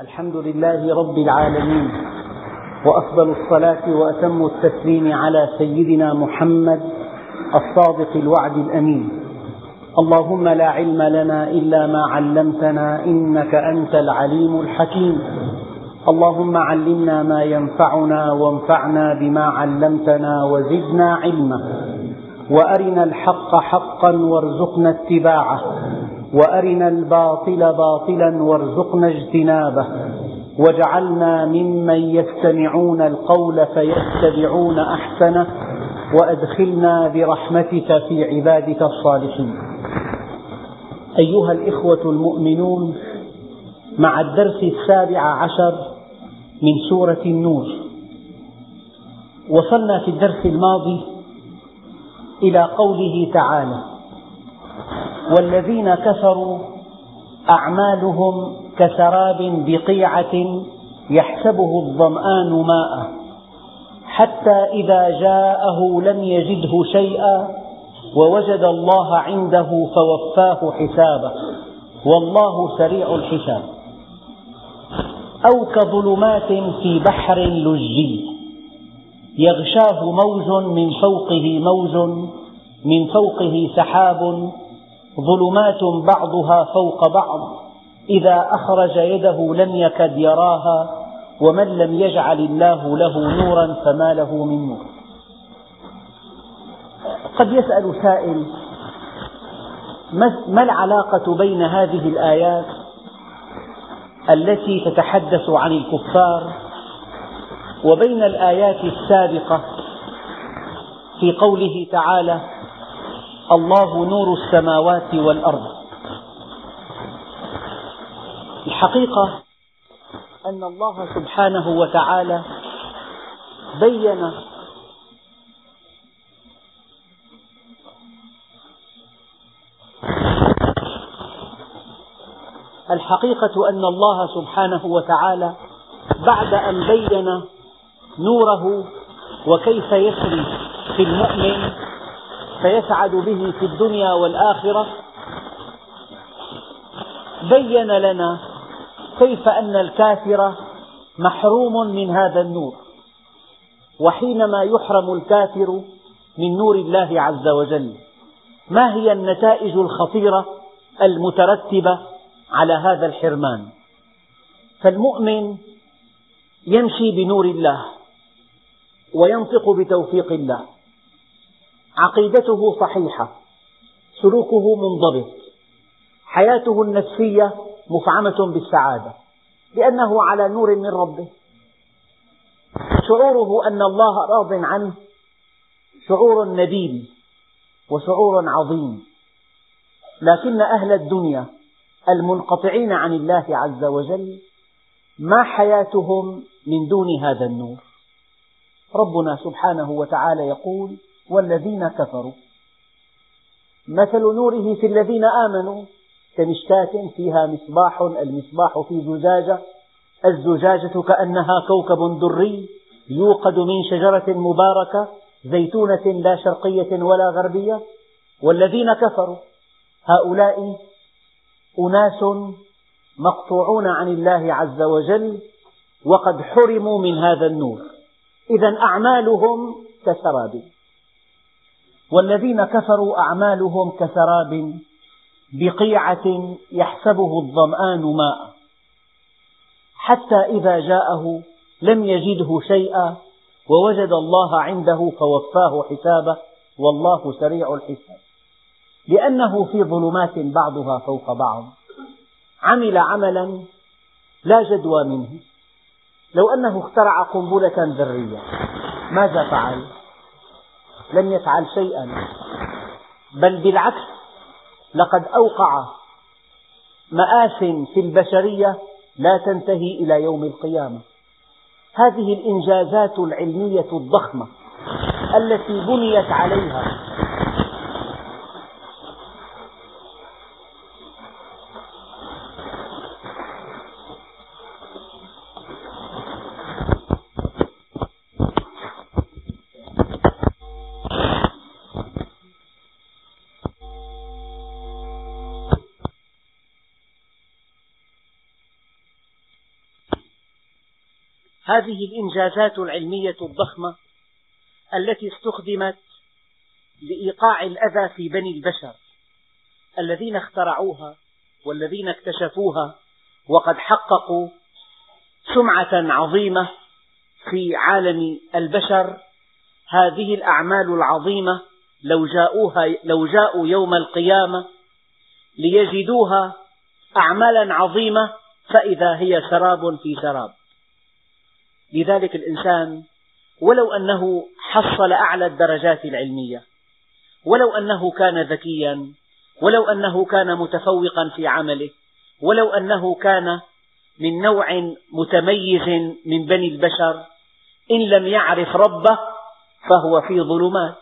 الحمد لله رب العالمين وأفضل الصلاة وأتم التسليم على سيدنا محمد الصادق الوعد الأمين. اللهم لا علم لنا إلا ما علمتنا إنك أنت العليم الحكيم. اللهم علمنا ما ينفعنا وانفعنا بما علمتنا وزدنا علما. وأرنا الحق حقا وارزقنا اتباعه. وأرنا الباطل باطلا وارزقنا اجتنابه واجعلنا ممن يستمعون القول فيتبعون أحسنه وأدخلنا برحمتك في عبادك الصالحين. أيها الإخوة المؤمنون مع الدرس السابع عشر من سورة النور وصلنا في الدرس الماضي إلى قوله تعالى والذين كفروا أعمالهم كسراب بقيعة يحسبه الظمآن ماء. حتى إذا جاءه لم يجده شيئا ووجد الله عنده فوفاه حسابه. والله سريع الحساب. أو كظلمات في بحر لجي. يغشاه موج من فوقه موج من فوقه سحاب ظلمات بعضها فوق بعض. إذا أخرج يده لم يكد يراها ومن لم يجعل الله له نورا فما له من نور. قد يسأل سائل ما العلاقة بين هذه الآيات التي تتحدث عن الكفار وبين الآيات السابقة في قوله تعالى الله نور السماوات والأرض. الحقيقة أن الله سبحانه وتعالى بين الحقيقة أن الله سبحانه وتعالى بعد أن بين نوره وكيف يسري في المؤمن فيسعد به في الدنيا والآخرة. بين لنا كيف أن الكافر محروم من هذا النور وحينما يحرم الكافر من نور الله عز وجل ما هي النتائج الخطيرة المترتبة على هذا الحرمان؟ فالمؤمن يمشي بنور الله وينطق بتوفيق الله. عقيدته صحيحة سلوكه منضبط حياته النفسية مفعمة بالسعادة لأنه على نور من ربه. شعوره أن الله راض عنه شعور نبيل وشعور عظيم. لكن أهل الدنيا المنقطعين عن الله عز وجل ما حياتهم من دون هذا النور؟ ربنا سبحانه وتعالى يقول والذين كفروا. مثل نوره في الذين آمنوا كمشكاة فيها مصباح المصباح في زجاجة. الزجاجة كأنها كوكب دري يوقد من شجرة مباركة زيتونة لا شرقية ولا غربية. والذين كفروا هؤلاء أناس مقطوعون عن الله عز وجل وقد حرموا من هذا النور. إذا أعمالهم كسراب والذين كفروا أعمالهم كسراب بقيعة يحسبه الظمآن ماء. حتى إذا جاءه لم يجده شيئا ووجد الله عنده فوفاه حسابه والله سريع الحساب. لأنه في ظلمات بعضها فوق بعض. عمل عملا لا جدوى منه. لو أنه اخترع قنبلة ذرية ماذا فعل؟ لم يفعل شيئا بل بالعكس لقد أوقع مآس في البشرية لا تنتهي إلى يوم القيامة. هذه الإنجازات العلمية الضخمة التي بنيت عليها هذه الإنجازات العلمية الضخمة التي استخدمت لإيقاع الأذى في بني البشر الذين اخترعوها والذين اكتشفوها وقد حققوا سمعة عظيمة في عالم البشر. هذه الأعمال العظيمة لو جاءوها لو جاءوا يوم القيامة ليجدوها أعمالا عظيمة فإذا هي سراب في سراب لذلك الإنسان ولو أنه حصل أعلى الدرجات العلمية ولو أنه كان ذكيا ولو أنه كان متفوقا في عمله ولو أنه كان من نوع متميز من بني البشر إن لم يعرف ربه فهو في ظلمات.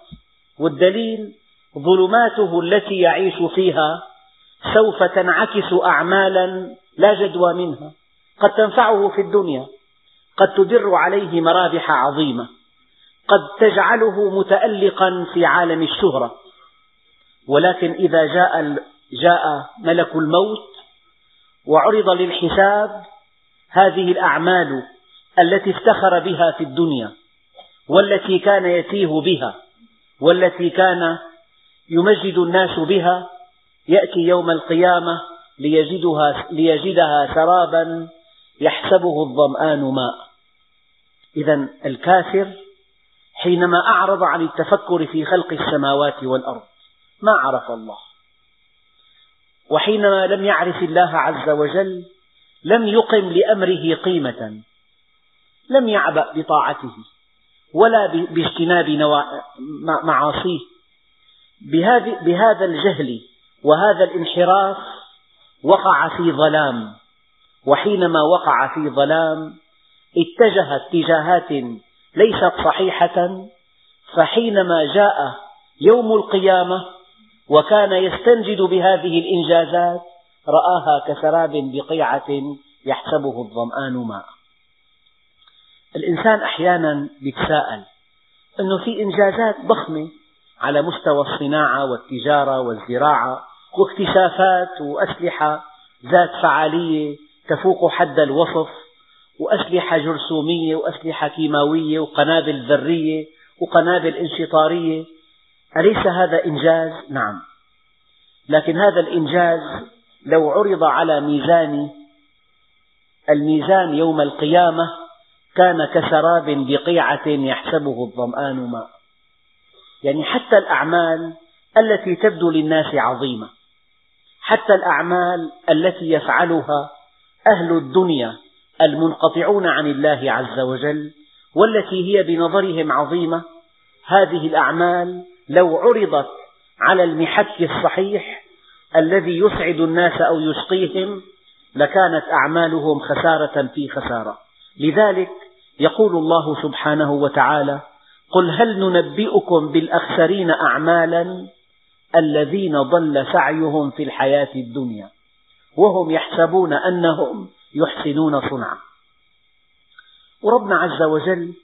والدليل ظلماته التي يعيش فيها سوف تنعكس أعمالا لا جدوى منها قد تنفعه في الدنيا. قد تدر عليه مرابح عظيمة قد تجعله متألقا في عالم الشهرة. ولكن إذا جاء, جاء ملك الموت وعرض للحساب هذه الأعمال التي افتخر بها في الدنيا والتي كان يتيه بها والتي كان يمجد الناس بها يأتي يوم القيامة ليجدها, ليجدها سرابا يحسبه الظمآن ماء. إذا الكافر حينما أعرض عن التفكر في خلق السماوات والأرض ما عرف الله. وحينما لم يعرف الله عز وجل لم يقم لأمره قيمة لم يعبأ بطاعته ولا باجتناب معاصيه. بهذا الجهل وهذا الانحراف وقع في ظلام. وحينما وقع في ظلام اتجه اتجاهات ليست صحيحة فحينما جاء يوم القيامة وكان يستنجد بهذه الإنجازات رآها كسراب بقيعة يحسبه الظمآن ماء. الإنسان أحيانا يتساءل أنه في إنجازات ضخمة على مستوى الصناعة والتجارة والزراعة واكتشافات وأسلحة ذات فعالية تفوق حد الوصف. وأسلحة جرثومية وأسلحة كيماوية وقنابل ذرية وقنابل انشطارية. أليس هذا إنجاز؟ نعم. لكن هذا الإنجاز لو عرض على ميزان الميزان يوم القيامة كان كسراب بقيعة يحسبه الظمآن ماء. يعني حتى الأعمال التي تبدو للناس عظيمة حتى الأعمال التي يفعلها أهل الدنيا المنقطعون عن الله عز وجل والتي هي بنظرهم عظيمة. هذه الأعمال لو عرضت على المحك الصحيح الذي يسعد الناس أو يشقيهم لكانت أعمالهم خسارة في خسارة. لذلك يقول الله سبحانه وتعالى قل هل ننبئكم بالأخسرين أعمالا الذين ضل سعيهم في الحياة الدنيا؟ وهم يحسبون أنهم يحسنون صنعا. وربنا عز وجل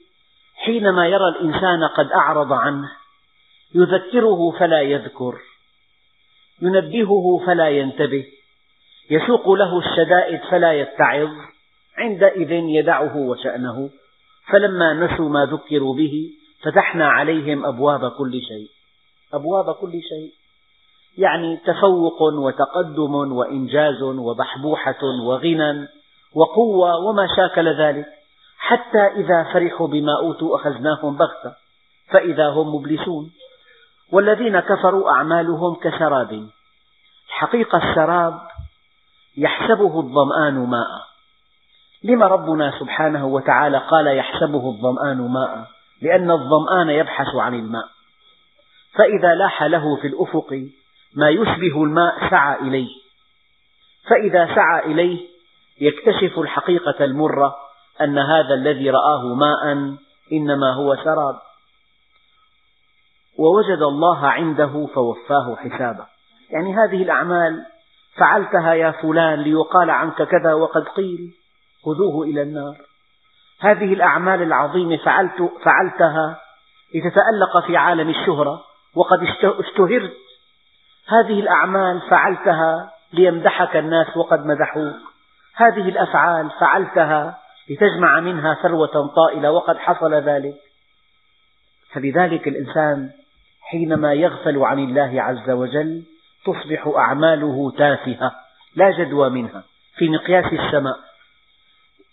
حينما يرى الإنسان قد أعرض عنه يذكره فلا يذكر ينبهه فلا ينتبه يسوق له الشدائد فلا يتعظ عندئذ يدعه وشأنه. فلما نسوا ما ذكروا به فتحنا عليهم أبواب كل شيء. أبواب كل شيء. يعني تفوق وتقدم وإنجاز وبحبوحة وغنى. وقوة وما شاكل ذلك حتى إذا فرحوا بما أوتوا أخذناهم بغتة فإذا هم مبلسون. والذين كفروا أعمالهم كسراب الحقيقة السراب يحسبه الظمآن ماء. لما ربنا سبحانه وتعالى قال يحسبه الظمآن ماء؟ لأن الظمآن يبحث عن الماء. فإذا لاح له في الأفق ما يشبه الماء سعى إليه. فإذا سعى إليه يكتشف الحقيقة المرة أن هذا الذي رآه ماء إنما هو سراب ووجد الله عنده فوفاه حسابه. يعني هذه الأعمال فعلتها يا فلان ليقال عنك كذا وقد قيل خذوه إلى النار. هذه الأعمال العظيمة فعلت فعلتها لتتألق في عالم الشهرة وقد اشتهرت. هذه الأعمال فعلتها ليمدحك الناس وقد مدحوك. هذه الأفعال فعلتها لتجمع منها ثروة طائلة وقد حصل ذلك. فلذلك الإنسان حينما يغفل عن الله عز وجل تصبح أعماله تافهة لا جدوى منها. في مقياس السماء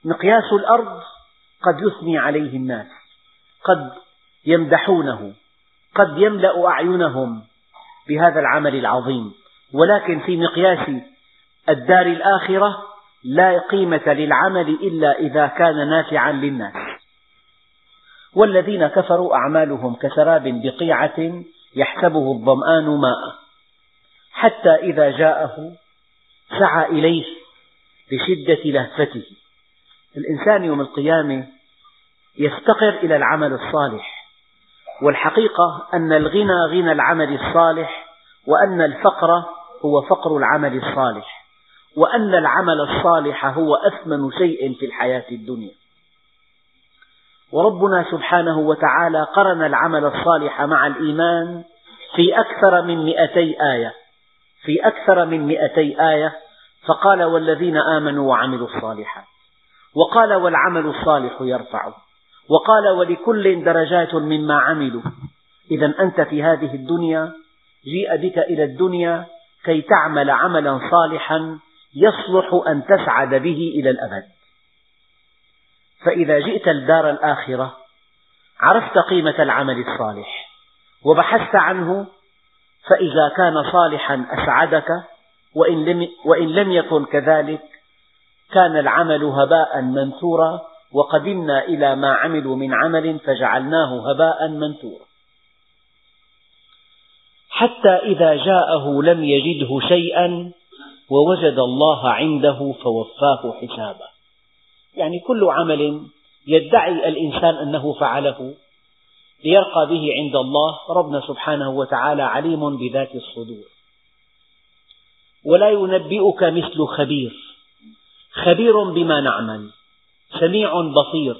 مقياس الأرض قد يثني عليه الناس قد يمدحونه قد يملأ أعينهم بهذا العمل العظيم. ولكن في مقياس الدار الآخرة لا قيمة للعمل إلا إذا كان نافعا للناس. والذين كفروا أعمالهم كسراب بقيعة يحسبه الظمآن ماء. حتى إذا جاءه سعى إليه لشدة لهفته. الإنسان يوم القيامة يفتقر إلى العمل الصالح. والحقيقة أن الغنى غنى العمل الصالح وأن الفقر هو فقر العمل الصالح. وأن العمل الصالح هو أثمن شيء في الحياة الدنيا. وربنا سبحانه وتعالى قرن العمل الصالح مع الإيمان في أكثر من مئتي آية. في أكثر من مئتي آية. فقال والذين آمنوا وعملوا الصالحات. وقال والعمل الصالح يرفعه وقال ولكل درجات مما عملوا. إذا أنت في هذه الدنيا جيء بك إلى الدنيا كي تعمل عملا صالحا يصلح أن تسعد به إلى الأبد. فإذا جئت الدار الآخرة عرفت قيمة العمل الصالح وبحثت عنه فإذا كان صالحا أسعدك وإن لم, وإن لم يكن كذلك كان العمل هباء منثورا وقدمنا إلى ما عملوا من عمل فجعلناه هباء منثورا. حتى إذا جاءه لم يجده شيئا ووجد الله عنده فوفاه حسابه. يعني كل عمل يدعي الإنسان أنه فعله ليرقى به عند الله ربنا سبحانه وتعالى عليم بذات الصدور. ولا ينبئك مثل خبير. خبير بما نعمل سميع بصير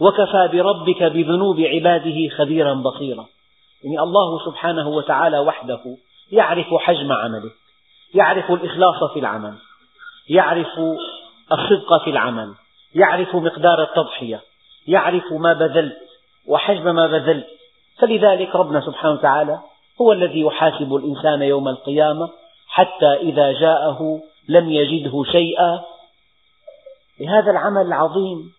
وكفى بربك بذنوب عباده خبيرا بصيرا. يعني الله سبحانه وتعالى وحده يعرف حجم عملك يعرف الإخلاص في العمل يعرف الصدق في العمل يعرف مقدار التضحية يعرف ما بذلت وحجم ما بذلت فلذلك ربنا سبحانه وتعالى هو الذي يحاسب الإنسان يوم القيامة حتى إذا جاءه لم يجده شيئا. لهذا العمل العظيم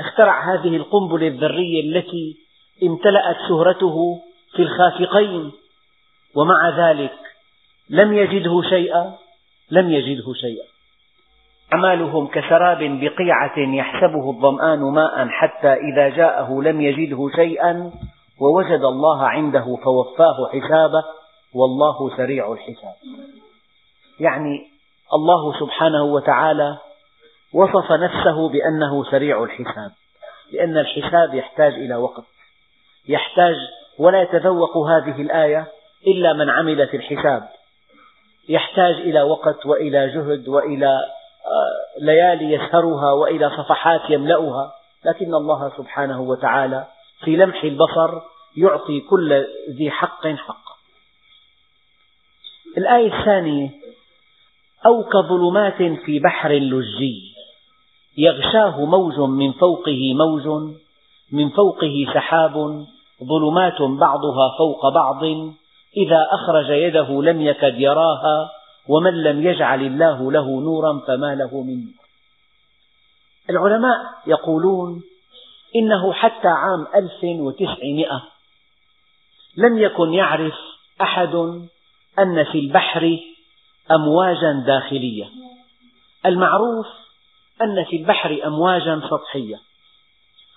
اخترع هذه القنبلة الذرية التي امتلأت شهرته في الخافقين ومع ذلك لم يجده شيئا لم يجده شيئا. أعمالهم كسراب بقيعة يحسبه الظمآن ماء حتى إذا جاءه لم يجده شيئا ووجد الله عنده فوفاه حسابه والله سريع الحساب. يعني الله سبحانه وتعالى وصف نفسه بأنه سريع الحساب لأن الحساب يحتاج إلى وقت. يحتاج ولا يتذوق هذه الآية إلا من عمل في الحساب. يحتاج إلى وقت وإلى جهد وإلى آه، ليالي يسهرها وإلى صفحات يملأها. لكن الله سبحانه وتعالى في لمح البصر يعطي كل ذي حق حقه الآية الثانية أو كظلمات في بحر لجي يغشاه موج من فوقه موج من فوقه سحاب ظلمات بعضها فوق بعض. إذا أخرج يده لم يكد يراها ومن لم يجعل الله له نورا فما له من نور. العلماء يقولون إنه حتى عام 1900 لم يكن يعرف أحد أن في البحر أمواجا داخلية. المعروف أن في البحر أمواجا سطحية.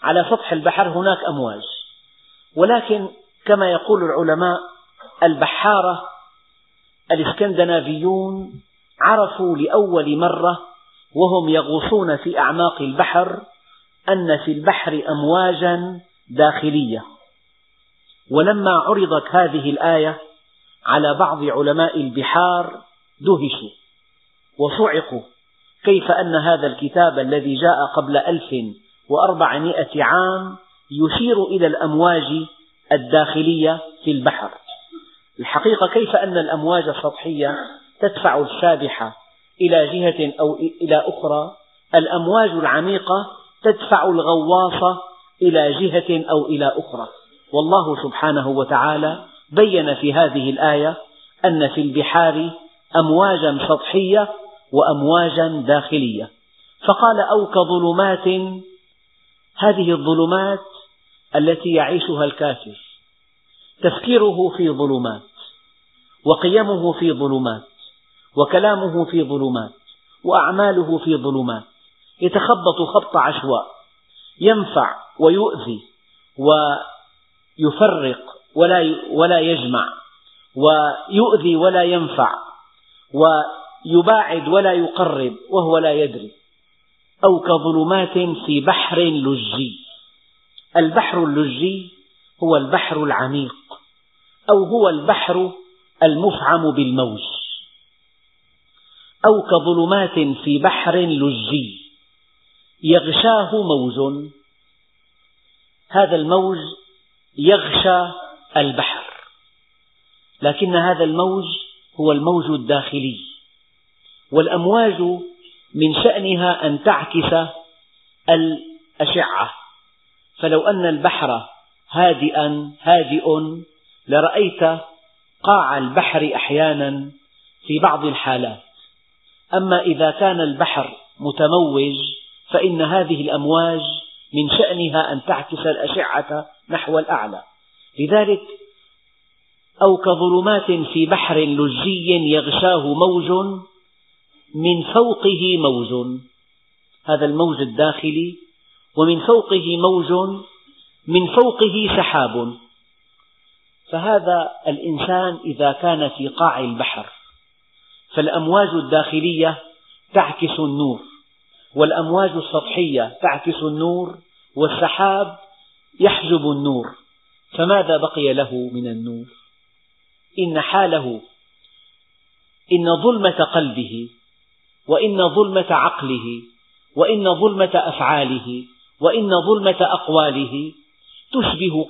على سطح البحر هناك أمواج. ولكن كما يقول العلماء البحارة الإسكندنافيون عرفوا لأول مرة وهم يغوصون في أعماق البحر أن في البحر أمواجا داخلية. ولما عرضت هذه الآية على بعض علماء البحار دهشوا وصعقوا كيف أن هذا الكتاب الذي جاء قبل ألف وأربعمائة عام يشير إلى الأمواج الداخلية في البحر. الحقيقة كيف أن الأمواج السطحية تدفع السابحة إلى جهة أو إلى أخرى الأمواج العميقة تدفع الغواص إلى جهة أو إلى أخرى. والله سبحانه وتعالى بين في هذه الآية أن في البحار أمواجا سطحية وأمواجا داخلية. فقال أو كظلمات هذه الظلمات التي يعيشها الكافر. تفكيره في ظلمات وقيمه في ظلمات وكلامه في ظلمات وأعماله في ظلمات. يتخبط خبط عشواء ينفع ويؤذي ويفرق ولا ولا يجمع ويؤذي ولا ينفع ويباعد ولا يقرب وهو لا يدري. أو كظلمات في بحر لجي. البحر اللجي هو البحر العميق. أو هو البحر المفعم بالموج أو كظلمات في بحر لجي يغشاه موج. هذا الموج يغشى البحر لكن هذا الموج هو الموج الداخلي والأمواج من شأنها أن تعكس الأشعة. فلو أن البحر هادئا هادئ لرأيت قاع البحر أحيانا في بعض الحالات. أما إذا كان البحر متموج فإن هذه الأمواج من شأنها أن تعكس الأشعة نحو الأعلى. لذلك أو كظلمات في بحر لجي يغشاه موج من فوقه موج. هذا الموج الداخلي ومن فوقه موج من فوقه سحاب. فهذا الإنسان إذا كان في قاع البحر فالأمواج الداخلية تعكس النور والأمواج السطحية تعكس النور والسحاب يحجب النور فماذا بقي له من النور؟ إن حاله إن ظلمة قلبه وإن ظلمة عقله وإن ظلمة أفعاله وإن ظلمة أقواله تشبه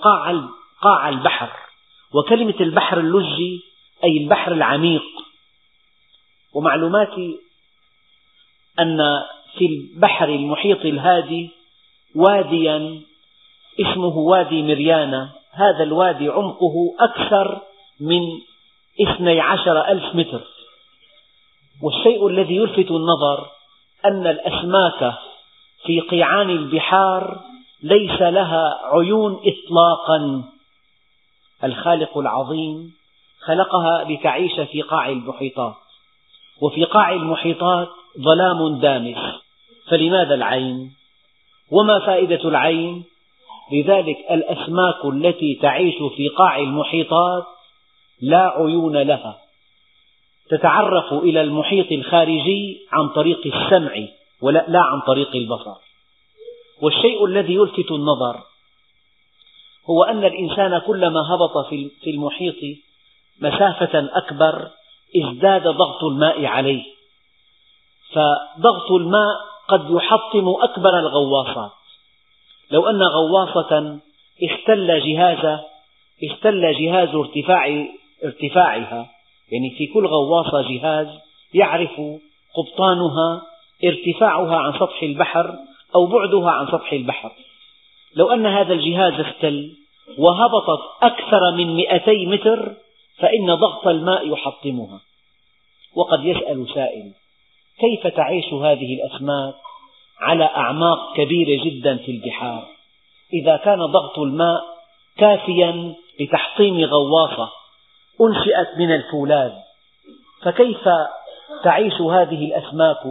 قاع البحر. وكلمة البحر اللجي أي البحر العميق. ومعلوماتي أن في البحر المحيط الهادي واديا اسمه وادي مريانا. هذا الوادي عمقه أكثر من اثني عشر ألف متر. والشيء الذي يلفت النظر أن الأسماك في قيعان البحار ليس لها عيون إطلاقا. الخالق العظيم خلقها لتعيش في قاع المحيطات. وفي قاع المحيطات ظلام دامس فلماذا العين؟ وما فائدة العين؟ لذلك الأسماك التي تعيش في قاع المحيطات لا عيون لها. تتعرف إلى المحيط الخارجي عن طريق السمع ولا لا عن طريق البصر. والشيء الذي يلفت النظر هو أن الإنسان كلما هبط في المحيط مسافة أكبر ازداد ضغط الماء عليه. فضغط الماء قد يحطم أكبر الغواصات. لو أن غواصة اختل جهاز اختل جهاز ارتفاع ارتفاعها يعني في كل غواصة جهاز يعرف قبطانها ارتفاعها عن سطح البحر أو بعدها عن سطح البحر. لو أن هذا الجهاز اختل وهبطت أكثر من مئتي متر فإن ضغط الماء يحطمها. وقد يسأل سائل كيف تعيش هذه الأسماك على أعماق كبيرة جدا في البحار؟ إذا كان ضغط الماء كافيا لتحطيم غواصة أنشئت من الفولاذ فكيف تعيش هذه الأسماك؟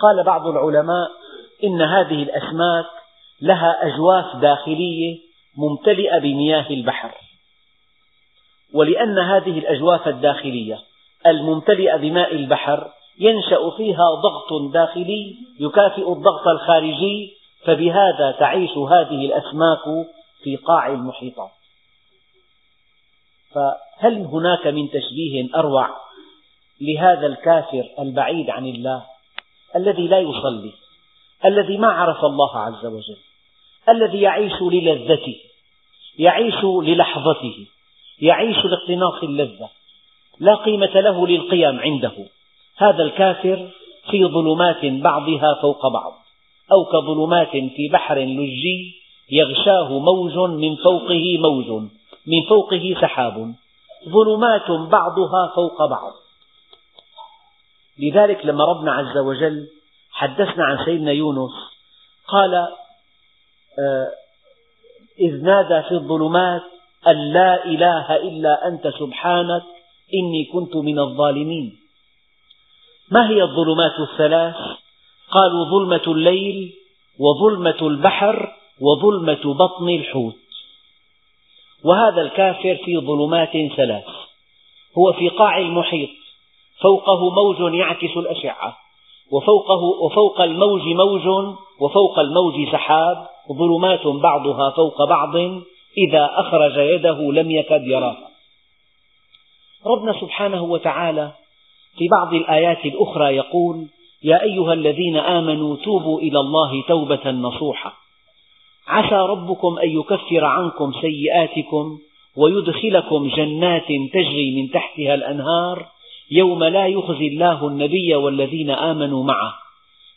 قال بعض العلماء إن هذه الأسماك لها أجواف داخلية ممتلئة بمياه البحر. ولأن هذه الأجواف الداخلية الممتلئة بماء البحر ينشأ فيها ضغط داخلي يكافئ الضغط الخارجي فبهذا تعيش هذه الأسماك في قاع المحيطات. فهل هناك من تشبيه أروع لهذا الكافر البعيد عن الله الذي لا يصلي الذي ما عرف الله عز وجل؟ الذي يعيش للذته يعيش للحظته يعيش لاقتناص اللذة. لا قيمة له للقيم عنده. هذا الكافر في ظلمات بعضها فوق بعض أو كظلمات في بحر لجي يغشاه موج من فوقه موج من فوقه سحاب. ظلمات بعضها فوق بعض. لذلك لما ربنا عز وجل حدثنا عن سيدنا يونس قال إذ نادى في الظلمات أن لا إله إلا أنت سبحانك إني كنت من الظالمين. ما هي الظلمات الثلاث؟ قالوا ظلمة الليل وظلمة البحر وظلمة بطن الحوت. وهذا الكافر في ظلمات ثلاث. هو في قاع المحيط فوقه موج يعكس الأشعة وفوقه وفوق الموج موج وفوق الموج سحاب ظلمات بعضها فوق بعض إذا أخرج يده لم يكد يراها ربنا سبحانه وتعالى في بعض الآيات الأخرى يقول يا أيها الذين آمنوا توبوا إلى الله توبة نصوحا عسى ربكم أن يكفر عنكم سيئاتكم ويدخلكم جنات تجري من تحتها الأنهار يوم لا يخزي الله النبي والذين آمنوا معه.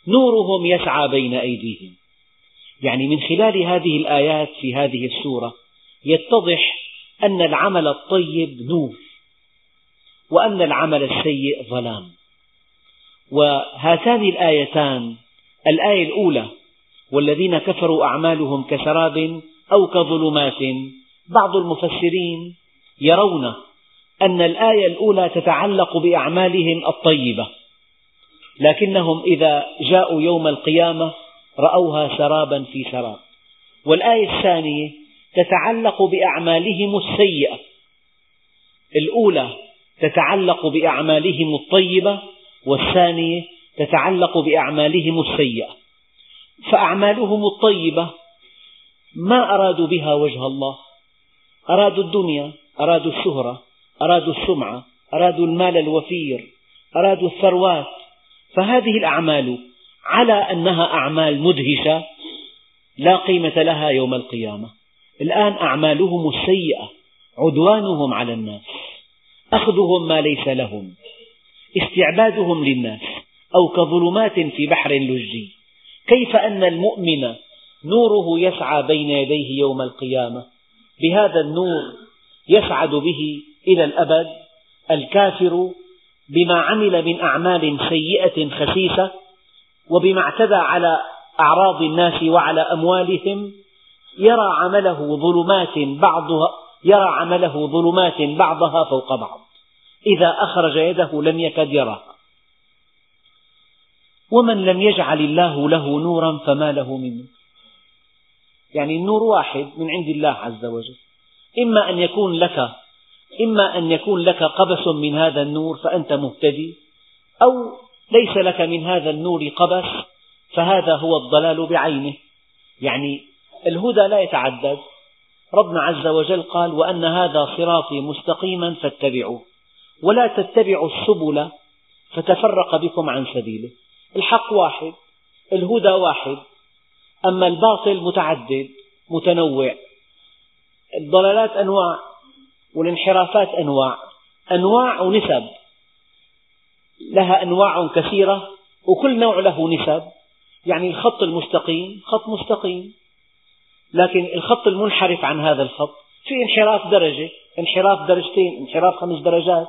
نورهم يسعى بين أيديهم. يعني من خلال هذه الآيات في هذه السورة يتضح أن العمل الطيب نور وأن العمل السيء ظلام. وهاتان الآيتان الآية الأولى والذين كفروا أعمالهم كسراب أو كظلمات بعض المفسرين يرون أن الآية الأولى تتعلق بأعمالهم الطيبة لكنهم إذا جاءوا يوم القيامة رأوها سرابا في سراب. والآية الثانية تتعلق بأعمالهم السيئة. الأولى تتعلق بأعمالهم الطيبة. والثانية تتعلق بأعمالهم السيئة. فأعمالهم الطيبة ما أرادوا بها وجه الله. أرادوا الدنيا أرادوا الشهرة أرادوا السمعة أرادوا المال الوفير أرادوا الثروات. فهذه الأعمال على أنها أعمال مدهشة لا قيمة لها يوم القيامة. الآن أعمالهم السيئة عدوانهم على الناس أخذهم ما ليس لهم استعبادهم للناس أو كظلمات في بحر لجي. كيف أن المؤمن نوره يسعى بين يديه يوم القيامة؟ بهذا النور يسعد به إلى الأبد الكافر بما عمل من أعمال سيئة خسيسة وبما اعتدى على أعراض الناس وعلى أموالهم يرى عمله ظلمات بعضها يرى عمله ظلمات بعضها فوق بعض. إذا أخرج يده لم يكد يراها ومن لم يجعل الله له نورا فما له من نور. يعني النور واحد من عند الله عز وجل. إما أن يكون لك إما أن يكون لك قبس من هذا النور فأنت مهتدي أو ليس لك من هذا النور قبس فهذا هو الضلال بعينه. يعني الهدى لا يتعدد. ربنا عز وجل قال وأن هذا صراطي مستقيما فاتبعوه. ولا تتبعوا السبل فتفرق بكم عن سبيله. الحق واحد الهدى واحد. أما الباطل متعدد متنوع. الضلالات أنواع والانحرافات أنواع. أنواع ونسب. لها أنواع كثيرة وكل نوع له نسب. يعني الخط المستقيم خط مستقيم. لكن الخط المنحرف عن هذا الخط في انحراف درجة انحراف درجتين انحراف خمس درجات.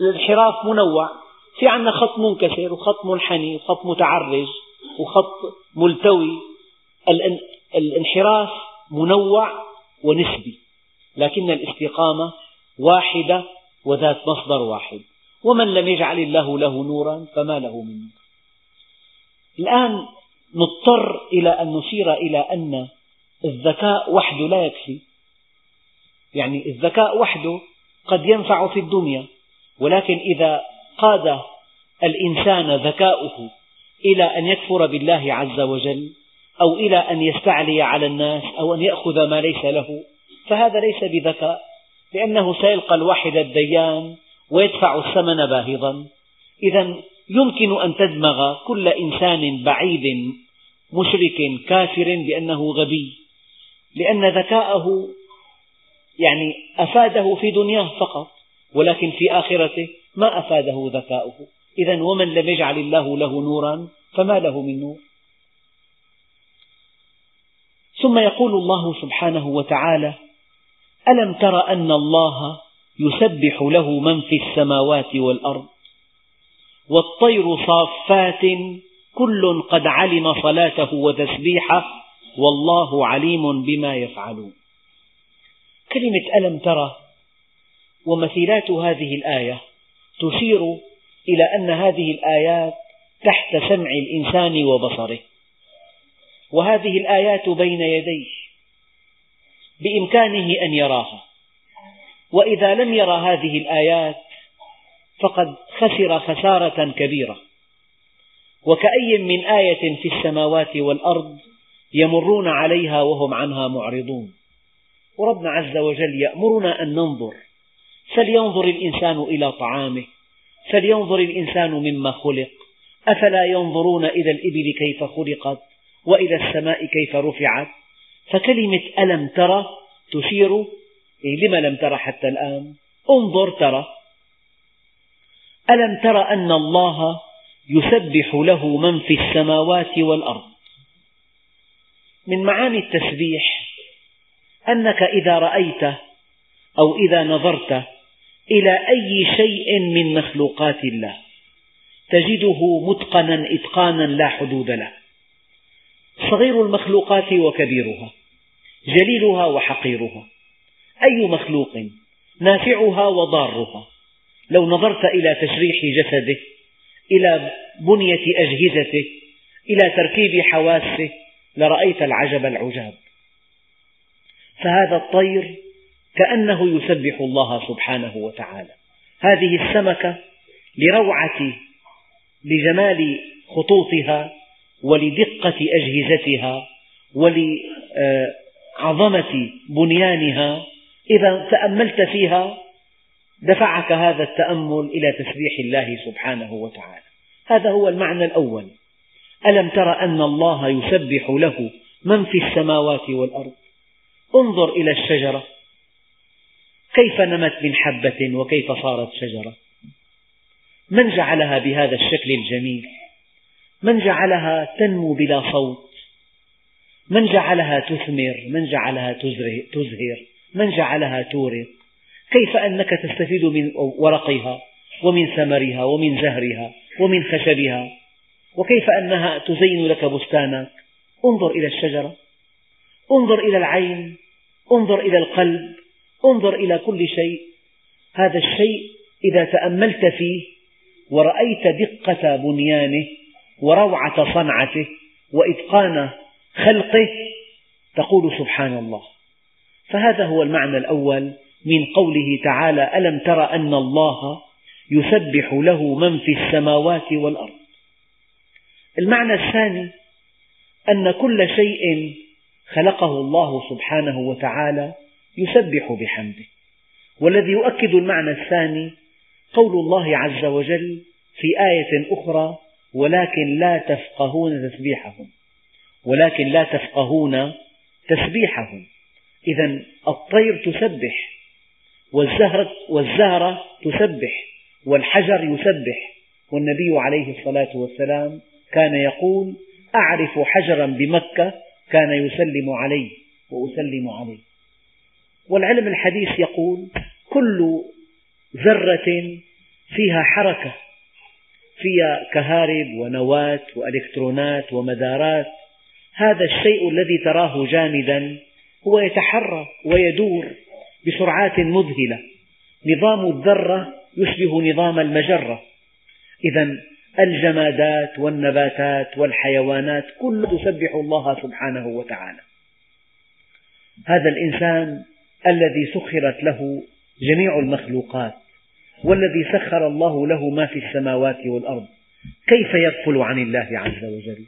الانحراف منوع. في عندنا خط منكسر وخط منحني وخط متعرج وخط ملتوي. الانحراف منوع ونسبي لكن الاستقامة واحدة وذات مصدر واحد. ومن لم يجعل الله له نورا فما له من نور. الآن نضطر إلى أن نشير إلى أن الذكاء وحده لا يكفي. يعني الذكاء وحده قد ينفع في الدنيا ولكن إذا قاد الإنسان ذكاؤه إلى أن يكفر بالله عز وجل أو إلى أن يستعلي على الناس أو أن يأخذ ما ليس له فهذا ليس بذكاء لأنه سيلقى الواحد الديان ويدفع الثمن باهظا. إذا يمكن أن تدمغ كل إنسان بعيد مشرك كافر بأنه غبي لأن ذكاءه يعني أفاده في دنياه فقط ولكن في آخرته ما أفاده ذكاؤه. إذا ومن لم يجعل الله له نورا فما له من نور. ثم يقول الله سبحانه وتعالى ألم تر أن الله يسبح له من في السماوات والأرض. والطير صافات كل قد علم صلاته وتسبيحه والله عليم بما يفعلون. كلمة ألم ترى ومثيلات هذه الآية تشير إلى أن هذه الآيات تحت سمع الإنسان وبصره. وهذه الآيات بين يديه بإمكانه أن يراها. وإذا لم يرى هذه الآيات فقد خسر خسارة كبيرة. وكأي من آية في السماوات والأرض يمرون عليها وهم عنها معرضون. وربنا عز وجل يأمرنا أن ننظر. فلينظر الإنسان إلى طعامه. فلينظر الإنسان مما خلق. أفلا ينظرون إلى الإبل كيف خلقت وإلى السماء كيف رفعت؟ فكلمة ألم ترى تشير إيه لم لم ترى حتى الآن؟ انظر ترى. ألم تر أن الله يسبح له من في السماوات والأرض؟ من معاني التسبيح أنك إذا رأيت أو إذا نظرت إلى أي شيء من مخلوقات الله تجده متقنا إتقانا لا حدود له. صغير المخلوقات وكبيرها جليلها وحقيرها. أي مخلوق نافعها وضارها؟ لو نظرت إلى تشريح جسده إلى بنية أجهزته إلى تركيب حواسه لرأيت العجب العجاب. فهذا الطير كأنه يسبح الله سبحانه وتعالى. هذه السمكة لروعة لجمال خطوطها ولدقة أجهزتها ولعظمة بنيانها إذا تأملت فيها دفعك هذا التأمل إلى تسبيح الله سبحانه وتعالى. هذا هو المعنى الأول. ألم تر أن الله يسبح له من في السماوات والأرض؟ انظر إلى الشجرة. كيف نمت من حبة وكيف صارت شجرة؟ من جعلها بهذا الشكل الجميل؟ من جعلها تنمو بلا صوت؟ من جعلها تثمر؟ من جعلها تزهر؟ من جعلها تورق كيف أنك تستفيد من ورقها ومن ثمرها ومن زهرها ومن خشبها؟ وكيف أنها تزين لك بستانك؟ انظر إلى الشجرة. انظر إلى العين. انظر إلى القلب. انظر إلى كل شيء. هذا الشيء إذا تأملت فيه ورأيت دقة بنيانه وروعة صنعته وإتقان خلقه تقول سبحان الله. فهذا هو المعنى الأول من قوله تعالى ألم تر أن الله يسبح له من في السماوات والأرض؟ المعنى الثاني أن كل شيء خلقه الله سبحانه وتعالى يسبح بحمده. والذي يؤكد المعنى الثاني قول الله عز وجل في آية أخرى ولكن لا تفقهون تسبيحهم ولكن لا تفقهون تسبيحهم إذا الطير تسبح والزهرة, والزهرة تسبح والحجر يسبح. والنبي عليه الصلاة والسلام كان يقول أعرف حجرا بمكة كان يسلم عليه وأسلم عليه. والعلم الحديث يقول كل ذرة فيها حركة فيها كهارب ونواة وإلكترونات ومدارات. هذا الشيء الذي تراه جامدا هو يتحرك ويدور بسرعات مذهلة. نظام الذرة يشبه نظام المجرة. إذا الجمادات والنباتات والحيوانات كلها تسبح الله سبحانه وتعالى. هذا الإنسان الذي سخرت له جميع المخلوقات والذي سخر الله له ما في السماوات والأرض. كيف يغفل عن الله عز وجل؟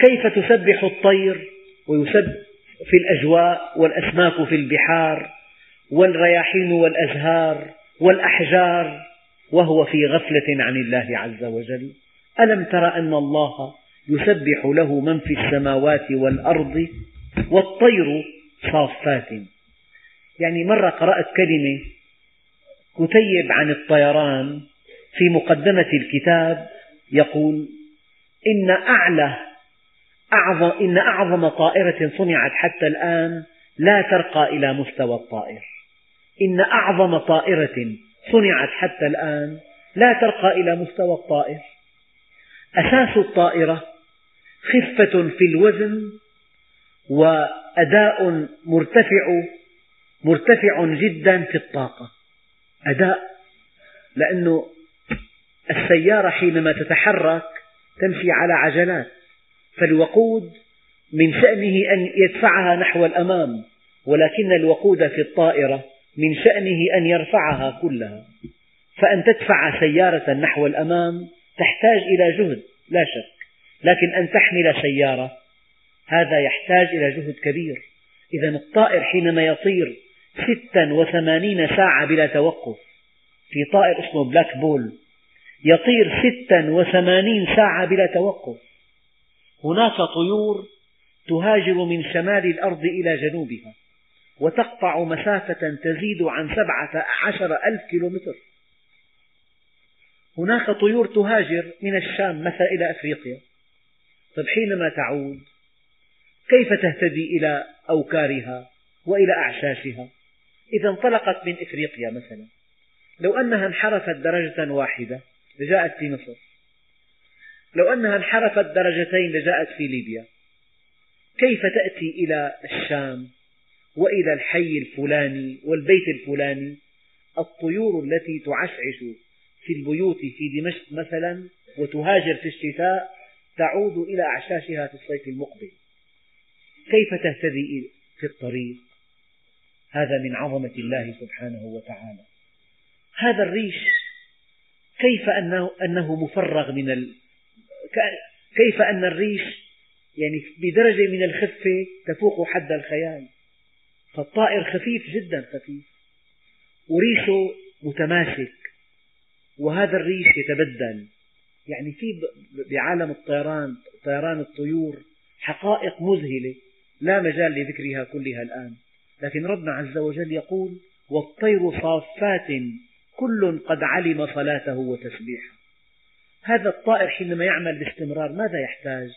كيف تسبح الطير ويسبح في الأجواء والأسماك في البحار والرياحين والأزهار والأحجار وهو في غفلة عن الله عز وجل. ألم تر أن الله يسبح له من في السماوات والأرض والطير صافات؟ يعني مرة قرأت كلمة كتيب عن الطيران في مقدمة الكتاب يقول إن أعلى أعظم إن أعظم طائرة صنعت حتى الآن لا ترقى إلى مستوى الطائر. إن أعظم طائرة صنعت حتى الآن لا ترقى إلى مستوى الطائر. أساس الطائرة خفة في الوزن وأداء مرتفع مرتفع جدا في الطاقة. أداء لأن السيارة حينما تتحرك تمشي على عجلات. فالوقود من شأنه أن يدفعها نحو الأمام ولكن الوقود في الطائرة من شأنه أن يرفعها كلها. فأن تدفع سيارة نحو الأمام تحتاج إلى جهد لا شك. لكن أن تحمل سيارة هذا يحتاج إلى جهد كبير. إذا الطائر حينما يطير ستا وثمانين ساعة بلا توقف في طائر اسمه blackpoll يطير ستا وثمانين ساعة بلا توقف. هناك طيور تهاجر من شمال الأرض إلى جنوبها وتقطع مسافة تزيد عن سبعة عشر ألف كيلومتر. هناك طيور تهاجر من الشام مثلا إلى أفريقيا. طيب حينما تعود كيف تهتدي إلى أوكارها وإلى أعشاشها؟ إذا انطلقت من إفريقيا مثلا. لو أنها انحرفت درجة واحدة لجاءت في مصر. لو أنها انحرفت درجتين لجاءت في ليبيا كيف تأتي إلى الشام وإلى الحي الفلاني والبيت الفلاني؟ الطيور التي تعشعش في البيوت في دمشق مثلا وتهاجر في الشتاء تعود إلى أعشاشها في الصيف المقبل. كيف تهتدي في الطريق؟ هذا من عظمة الله سبحانه وتعالى. هذا الريش كيف أنه, أنه مفرغ من. كيف أن الريش يعني بدرجة من الخفة تفوق حد الخيال. فالطائر خفيف جدا خفيف وريشه متماسك وهذا الريش يتبدل. يعني في بعالم الطيران طيران الطيور حقائق مذهلة لا مجال لذكرها كلها الآن. لكن ربنا عز وجل يقول والطير صافات كل قد علم صلاته وتسبيحه. هذا الطائر حينما يعمل باستمرار ماذا يحتاج؟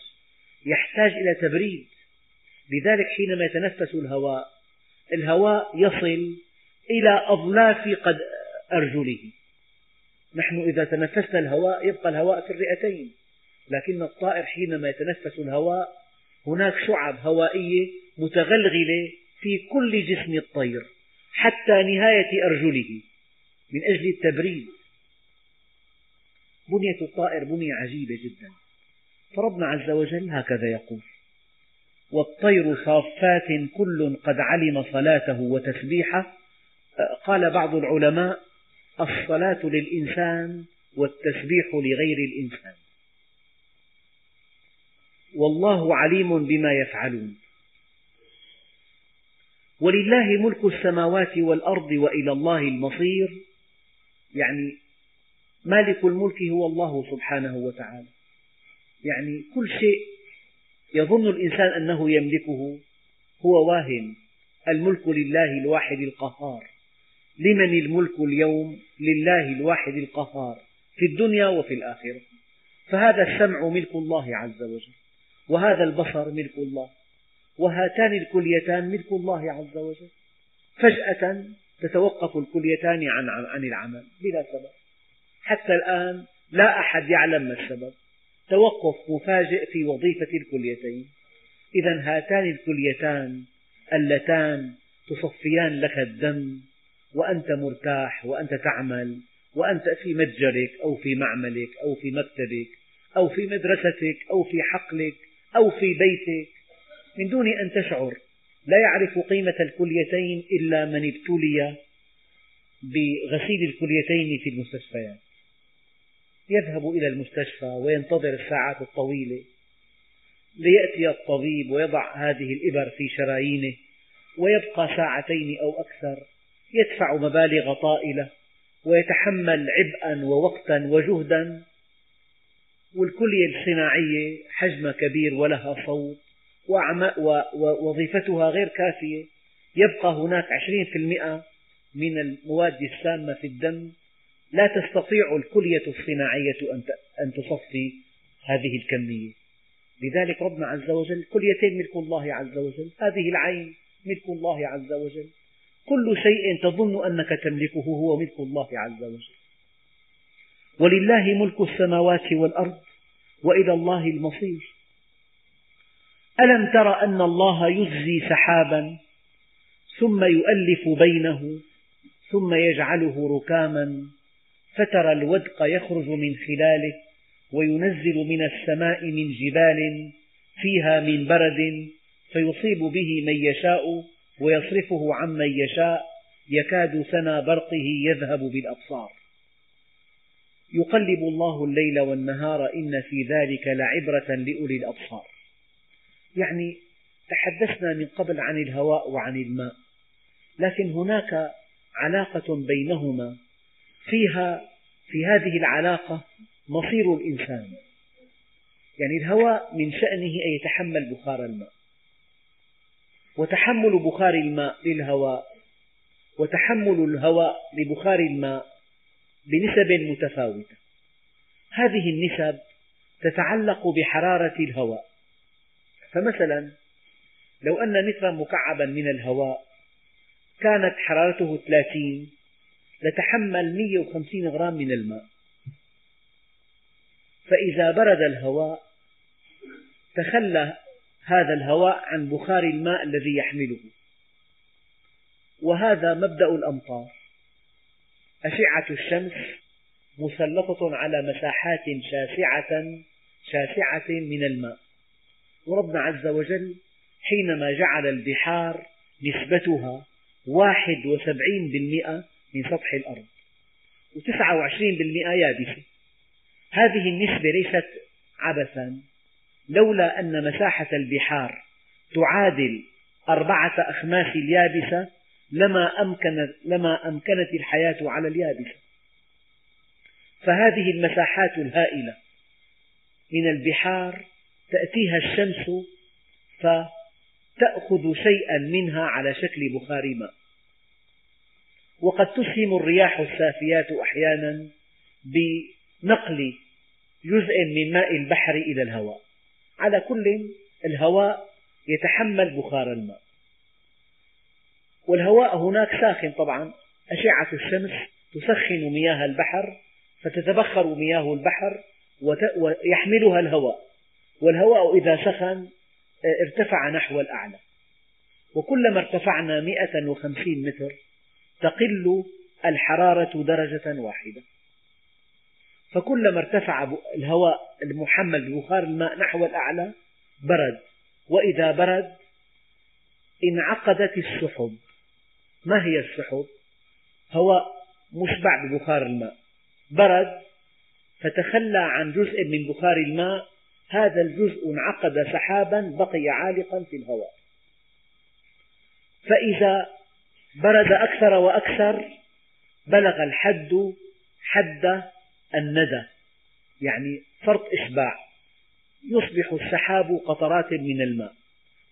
يحتاج إلى تبريد. لذلك حينما يتنفس الهواء الهواء يصل إلى أظلاف قد أرجله. نحن إذا تنفسنا الهواء يبقى الهواء في الرئتين. لكن الطائر حينما يتنفس الهواء هناك شعب هوائية متغلغلة في كل جسم الطير حتى نهاية أرجله من أجل التبريد. بنية الطائر بنية عجيبة جدا. فربنا عز وجل هكذا يقول والطير صافات كل قد علم صلاته وتسبيحه. قال بعض العلماء الصلاة للإنسان والتسبيح لغير الإنسان. والله عليم بما يفعلون. ولله ملك السماوات والأرض وإلى الله المصير. يعني مالك الملك هو الله سبحانه وتعالى. يعني كل شيء يظن الإنسان أنه يملكه هو واهم الملك لله الواحد القهار. لمن الملك اليوم لله الواحد القهار؟ في الدنيا وفي الآخرة. فهذا السمع ملك الله عز وجل. وهذا البصر ملك الله. وهاتان الكليتان ملك الله عز وجل. فجأة تتوقف الكليتان عن عن العمل. بلا سبب. حتى الآن لا أحد يعلم ما السبب. توقف مفاجئ في وظيفة الكليتين. إذا هاتان الكليتان اللتان تصفيان لك الدم وأنت مرتاح وأنت تعمل وأنت في متجرك أو في معملك أو في مكتبك أو في مدرستك أو في حقلك أو في بيتك. من دون أن تشعر لا يعرف قيمة الكليتين إلا من ابتلي بغسيل الكليتين في المستشفيات. يذهب إلى المستشفى وينتظر الساعات الطويلة ليأتي الطبيب ويضع هذه الإبر في شرايينه ويبقى ساعتين أو أكثر يدفع مبالغ طائلة ويتحمل عبئا ووقتا وجهدا والكلية الصناعية حجمها كبير ولها صوت ووظيفتها غير كافية. يبقى هناك 20% من المواد السامة في الدم لا تستطيع الكلية الصناعية أن تصفي هذه الكمية. لذلك ربنا عز وجل كل يتين ملك الله عز وجل هذه العين ملك الله عز وجل. كل شيء تظن أنك تملكه هو ملك الله عز وجل. ولله ملك السماوات والأرض وإلى الله المصير. ألم تر أن الله يجزي سحابا ثم يؤلف بينه ثم يجعله ركاما فترى الودق يخرج من خلاله وينزل من السماء من جبال فيها من برد فيصيب به من يشاء ويصرفه عمن يشاء يكاد سنا برقه يذهب بالأبصار. يقلب الله الليل والنهار إن في ذلك لعبرة لأولي الأبصار. يعني تحدثنا من قبل عن الهواء وعن الماء لكن هناك علاقة بينهما فيها في هذه العلاقة مصير الإنسان. يعني الهواء من شأنه أن يتحمل بخار الماء. وتحمل بخار الماء للهواء وتحمل الهواء لبخار الماء بنسب متفاوتة. هذه النسب تتعلق بحرارة الهواء فمثلا لو أن مترا مكعبا من الهواء كانت حرارته 30 لتحمل 150 غرام من الماء. فإذا برد الهواء تخلى هذا الهواء عن بخار الماء الذي يحمله. وهذا مبدأ الأمطار. أشعة الشمس مسلطة على مساحات شاسعة شاسعة من الماء. وربنا عز وجل حينما جعل البحار نسبتها واحد وسبعين بالمئة من سطح الأرض. وتسعة وعشرين بالمئة يابسة. هذه النسبة ليست عبثا لولا أن مساحة البحار تعادل أربعة أخماس اليابسة لما أمكنت, لما أمكنت الحياة على اليابسة. فهذه المساحات الهائلة من البحار تأتيها الشمس فتأخذ شيئا منها على شكل بخار ماء. وقد تسهم الرياح السافيات أحيانا بنقل جزء من ماء البحر إلى الهواء. على كل الهواء يتحمل بخار الماء. والهواء هناك ساخن طبعا. أشعة الشمس تسخن مياه البحر فتتبخر مياه البحر ويحملها الهواء. والهواء إذا سخن ارتفع نحو الأعلى. وكلما ارتفعنا 150 متر تقل الحرارة درجة واحدة. فكلما ارتفع الهواء المحمل ببخار الماء نحو الأعلى برد. وإذا برد انعقدت السحب. ما هي السحب؟ هواء مشبع ببخار الماء. برد فتخلى عن جزء من بخار الماء هذا الجزء انعقد سحابا بقي عالقا في الهواء. فإذا برد أكثر وأكثر بلغ الحد حد الندى يعني فرط إشباع يصبح السحاب قطرات من الماء.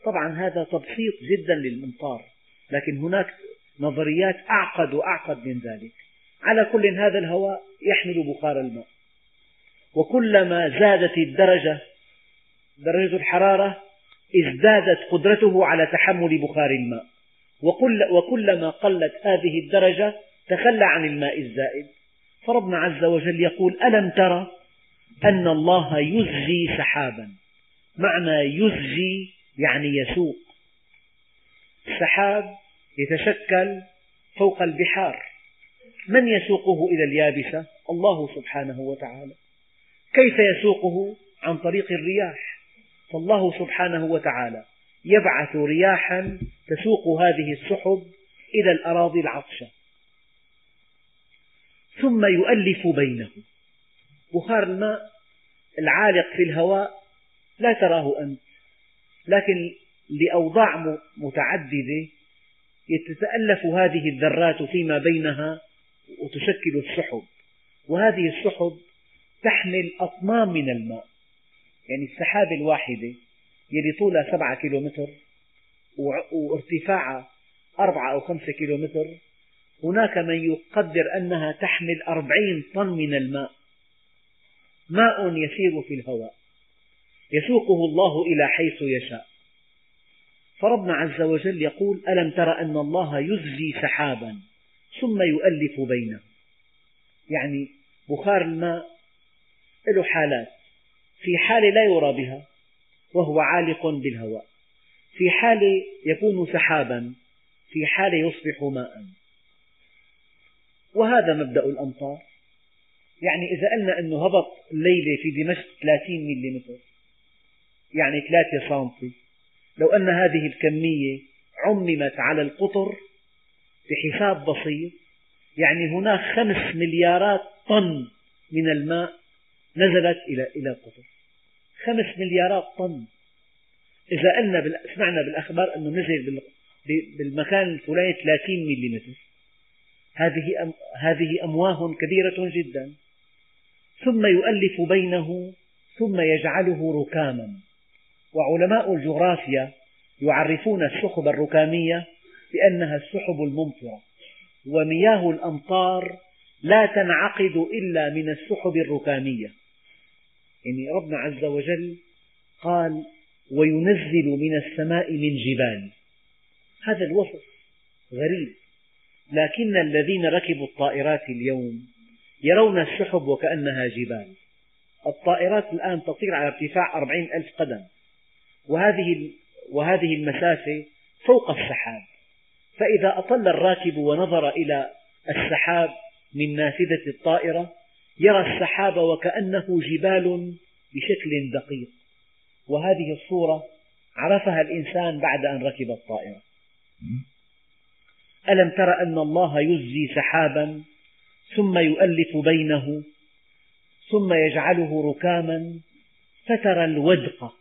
طبعا هذا تبسيط جدا للممطار لكن هناك نظريات أعقد وأعقد من ذلك. على كل هذا الهواء يحمل بخار الماء. وكلما زادت الدرجة درجة الحرارة ازدادت قدرته على تحمل بخار الماء. وكلما قلت هذه الدرجة تخلى عن الماء الزائد. فربنا عز وجل يقول ألم ترى أن الله يزجي سحابا؟ معنى يزجي يعني يسوق. السحاب يتشكل فوق البحار. من يسوقه إلى اليابسة؟ الله سبحانه وتعالى. كيف يسوقه؟ عن طريق الرياح. فالله سبحانه وتعالى يبعث رياحا تسوق هذه السحب إلى الأراضي العطشة. ثم يؤلف بينه بخار الماء العالق في الهواء لا تراه أنت. لكن لأوضاع متعددة تتألف هذه الذرات فيما بينها وتشكل السحب. وهذه السحب تحمل أطنان من الماء. يعني السحابة الواحدة يلي طولها سبعة كيلومتر وارتفاعها أربعة أو خمسة كيلومتر. هناك من يقدر أنها تحمل أربعين طن من الماء. ماء يسير في الهواء. يسوقه الله إلى حيث يشاء. فربنا عز وجل يقول ألم تر أن الله يزجي سحابا ثم يؤلف بينه يعني بخار الماء له حالات. في حالة لا يرى بها وهو عالق بالهواء. في حالة يكون سحابا في حالة يصبح ماء. وهذا مبدأ الأمطار. يعني إذا قلنا أنه هبط الليلة في دمشق 30 ملم يعني 3 سنتي. لو أن هذه الكمية عممت على القطر بحساب بسيط يعني هناك خمس مليارات طن من الماء نزلت إلى إلى القطر. خمس مليارات طن. إذا قلنا سمعنا بالأخبار أنه نزل بالمكان الفلاني 30 ملم هذه هذه أمواه كبيرة جدا. ثم يؤلف بينه ثم يجعله ركاما. وعلماء الجغرافيا يعرفون السحب الركامية بأنها السحب الممطرة. ومياه الأمطار لا تنعقد إلا من السحب الركامية. يعني ربنا عز وجل قال وينزل من السماء من جبال. هذا الوصف غريب. لكن الذين ركبوا الطائرات اليوم يرون السحب وكأنها جبال. الطائرات الآن تطير على ارتفاع أربعين ألف قدم. وهذه, وهذه المسافة فوق السحاب. فإذا أطل الراكب ونظر إلى السحاب من نافذة الطائرة يرى السحاب وكأنه جبال بشكل دقيق. وهذه الصورة عرفها الإنسان بعد أن ركب الطائرة. ألم تر أن الله يزجي سحابا ثم يؤلف بينه ثم يجعله ركاما فترى الودق.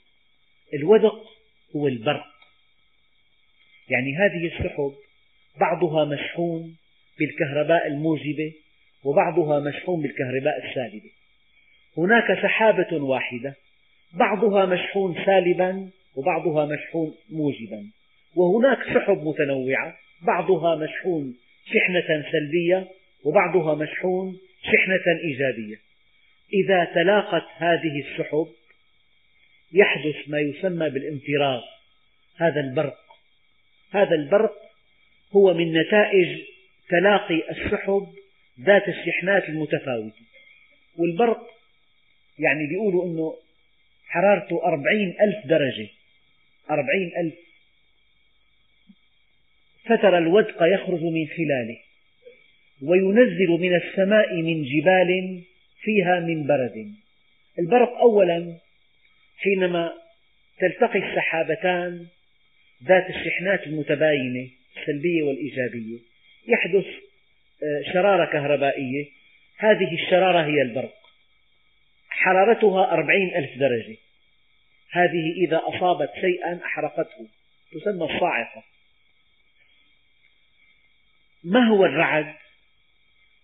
الودق هو البرق. يعني هذه السحب بعضها مشحون بالكهرباء الموجبة وبعضها مشحون بالكهرباء السالبة. هناك سحابة واحدة بعضها مشحون سالبا وبعضها مشحون موجبا. وهناك سحب متنوعة بعضها مشحون شحنة سلبية وبعضها مشحون شحنة إيجابية. إذا تلاقت هذه السحب يحدث ما يسمى بالانفراغ هذا البرق. هذا البرق هو من نتائج تلاقي السحب ذات الشحنات المتفاوتة والبرق يعني بيقولوا أنه حرارته أربعين ألف درجة. أربعين ألف. فترى الودق يخرج من خلاله وينزل من السماء من جبال فيها من برد. البرق أولا حينما تلتقي السحابتان ذات الشحنات المتباينة السلبية والإيجابية. يحدث شرارة كهربائية. هذه الشرارة هي البرق. حرارتها أربعين ألف درجة. هذه إذا أصابت شيئا أحرقته. تسمى الصاعقة. ما هو الرعد؟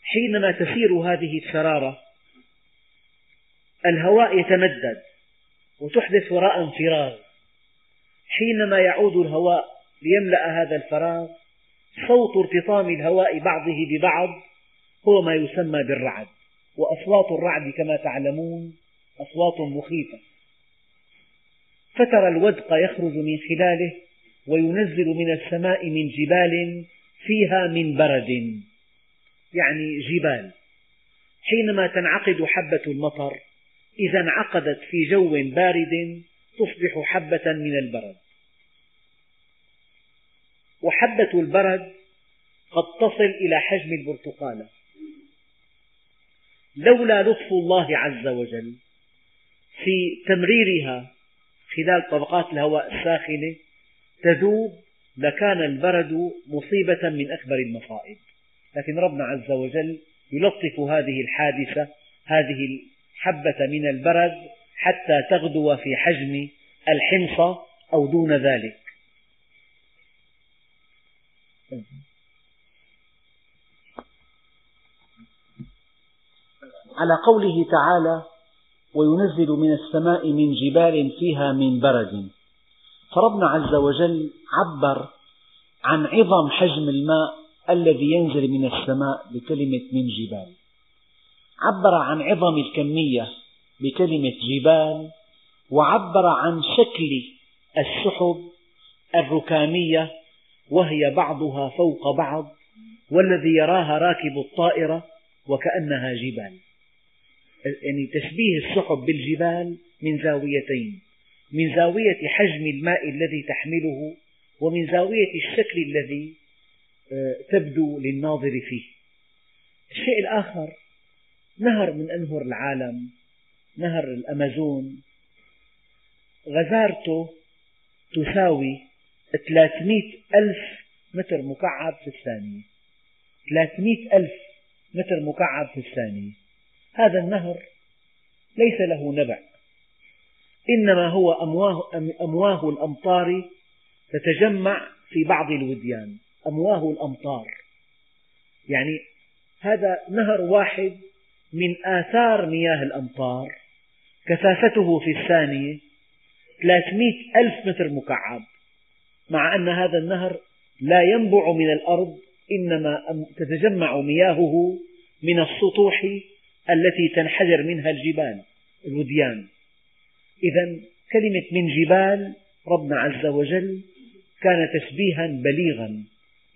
حينما تسير هذه الشرارة الهواء يتمدد وتحدث وراء انفراغ حينما يعود الهواء ليملأ هذا الفراغ صوت ارتطام الهواء بعضه ببعض هو ما يسمى بالرعد وأصوات الرعد كما تعلمون أصوات مخيفة. فترى الودق يخرج من خلاله وينزل من السماء من جبال فيها من برد يعني جبال. حينما تنعقد حبة المطر إذا انعقدت في جو بارد تصبح حبة من البرد. وحبة البرد قد تصل إلى حجم البرتقالة لولا لطف الله عز وجل في تمريرها خلال طبقات الهواء الساخنة تذوب لكان البرد مصيبة من أكبر المصائب. لكن ربنا عز وجل يلطف هذه الحادثة هذه الحبة من البرد حتى تغدو في حجم الحمصة أو دون ذلك. على قوله تعالى وينزل من السماء من جبال فيها من برد. فربنا عز وجل عبر عن عظم حجم الماء الذي ينزل من السماء بكلمة من جبال. عبر عن عظم الكمية بكلمة جبال وعبر عن شكل السحب الركامية وهي بعضها فوق بعض والذي يراها راكب الطائرة وكأنها جبال. يعني تشبيه السحب بالجبال من زاويتين من زاوية حجم الماء الذي تحمله ومن زاوية الشكل الذي آه، تبدو للناظر فيه. الشيء الآخر نهر من أنهر العالم نهر الأمازون. غزارته تساوي 300 ألف متر مكعب في الثانية. 300 ألف متر مكعب في الثانية. هذا النهر ليس له نبع إنما هو أمواه, أمواه الأمطار تتجمع في بعض الوديان. أمواه الأمطار. يعني هذا نهر واحد من آثار مياه الأمطار كثافته في الثانية 300 ألف متر مكعب. مع أن هذا النهر لا ينبع من الأرض إنما تتجمع مياهه من السطوح التي تنحدر منها الجبال الوديان. إذا كلمة من جبال ربنا عز وجل كان تشبيها بليغا.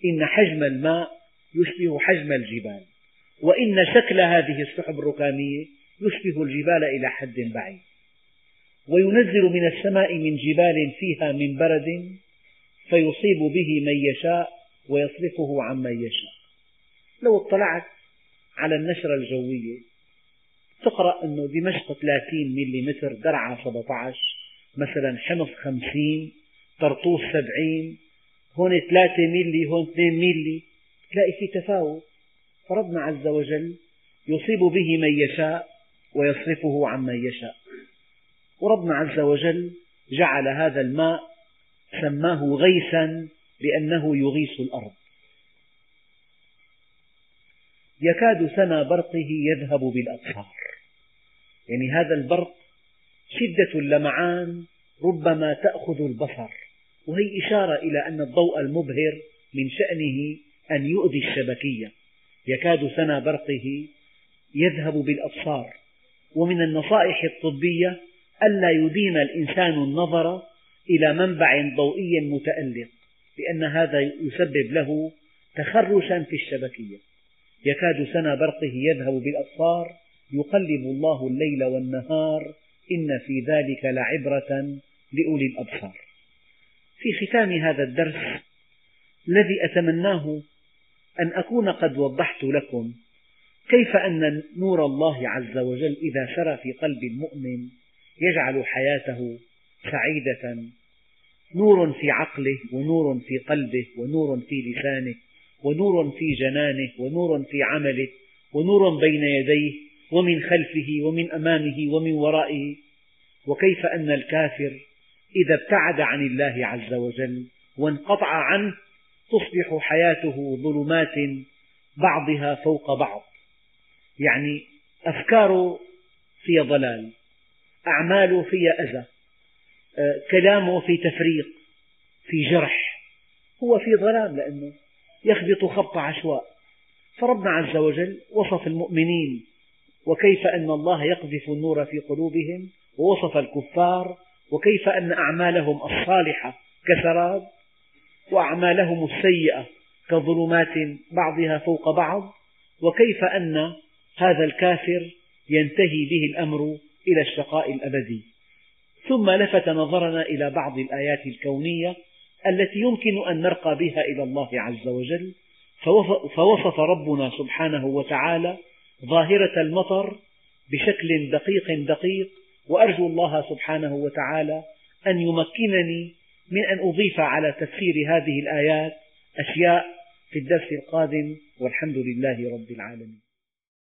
إن حجم الماء يشبه حجم الجبال وإن شكل هذه السحب الركامية يشبه الجبال إلى حد بعيد. وينزل من السماء من جبال فيها من برد فيصيب به من يشاء ويصرفه عمن يشاء. لو اطلعت على النشرة الجوية تقرأ أنه دمشق 30 ملم درعا 17 مثلا حمص 50 طرطوس 70 هون 3 ملي هون 2 ملي تلاقي في تفاوت. فربنا عز وجل يصيب به من يشاء ويصرفه عمن يشاء. وربنا عز وجل جعل هذا الماء سماه غيثا لأنه يغيث الأرض. يكاد سنا برقه يذهب بالأبصار. يعني هذا البرق شدة اللمعان ربما تأخذ البصر وهي إشارة إلى أن الضوء المبهر من شأنه أن يؤذي الشبكية. يكاد سنا برقه يذهب بالأبصار. ومن النصائح الطبية ألا يدين الإنسان النظر إلى منبع ضوئي متألق لأن هذا يسبب له تخرشا في الشبكية. يكاد سنا برقه يذهب بالأبصار يقلب الله الليل والنهار إن في ذلك لعبرة لأولي الأبصار. في ختام هذا الدرس الذي أتمناه أن أكون قد وضحت لكم كيف أن نور الله عز وجل إذا سرى في قلب المؤمن يجعل حياته سعيدة نور في عقله ونور في قلبه ونور في لسانه ونور في جنانه ونور في عمله ونور بين يديه ومن خلفه ومن أمامه ومن ورائه. وكيف أن الكافر إذا ابتعد عن الله عز وجل وانقطع عنه تصبح حياته ظلمات بعضها فوق بعض. يعني أفكاره في ضلال أعماله فيها أذى كلامه في تفريق في جرح. هو في ظلام لأنه يخبط خبط عشواء. فربنا عز وجل وصف المؤمنين وكيف أن الله يقذف النور في قلوبهم ووصف الكفار وكيف أن أعمالهم الصالحة كسراب وأعمالهم السيئة كظلمات بعضها فوق بعض وكيف أن هذا الكافر ينتهي به الأمر إلى الشقاء الأبدي. ثم لفت نظرنا إلى بعض الآيات الكونية التي يمكن أن نرقى بها إلى الله عز وجل فوصف ربنا سبحانه وتعالى ظاهرة المطر بشكل دقيق دقيق وأرجو الله سبحانه وتعالى أن يمكنني من أن أضيف على تفسير هذه الآيات أشياء في الدرس القادم والحمد لله رب العالمين.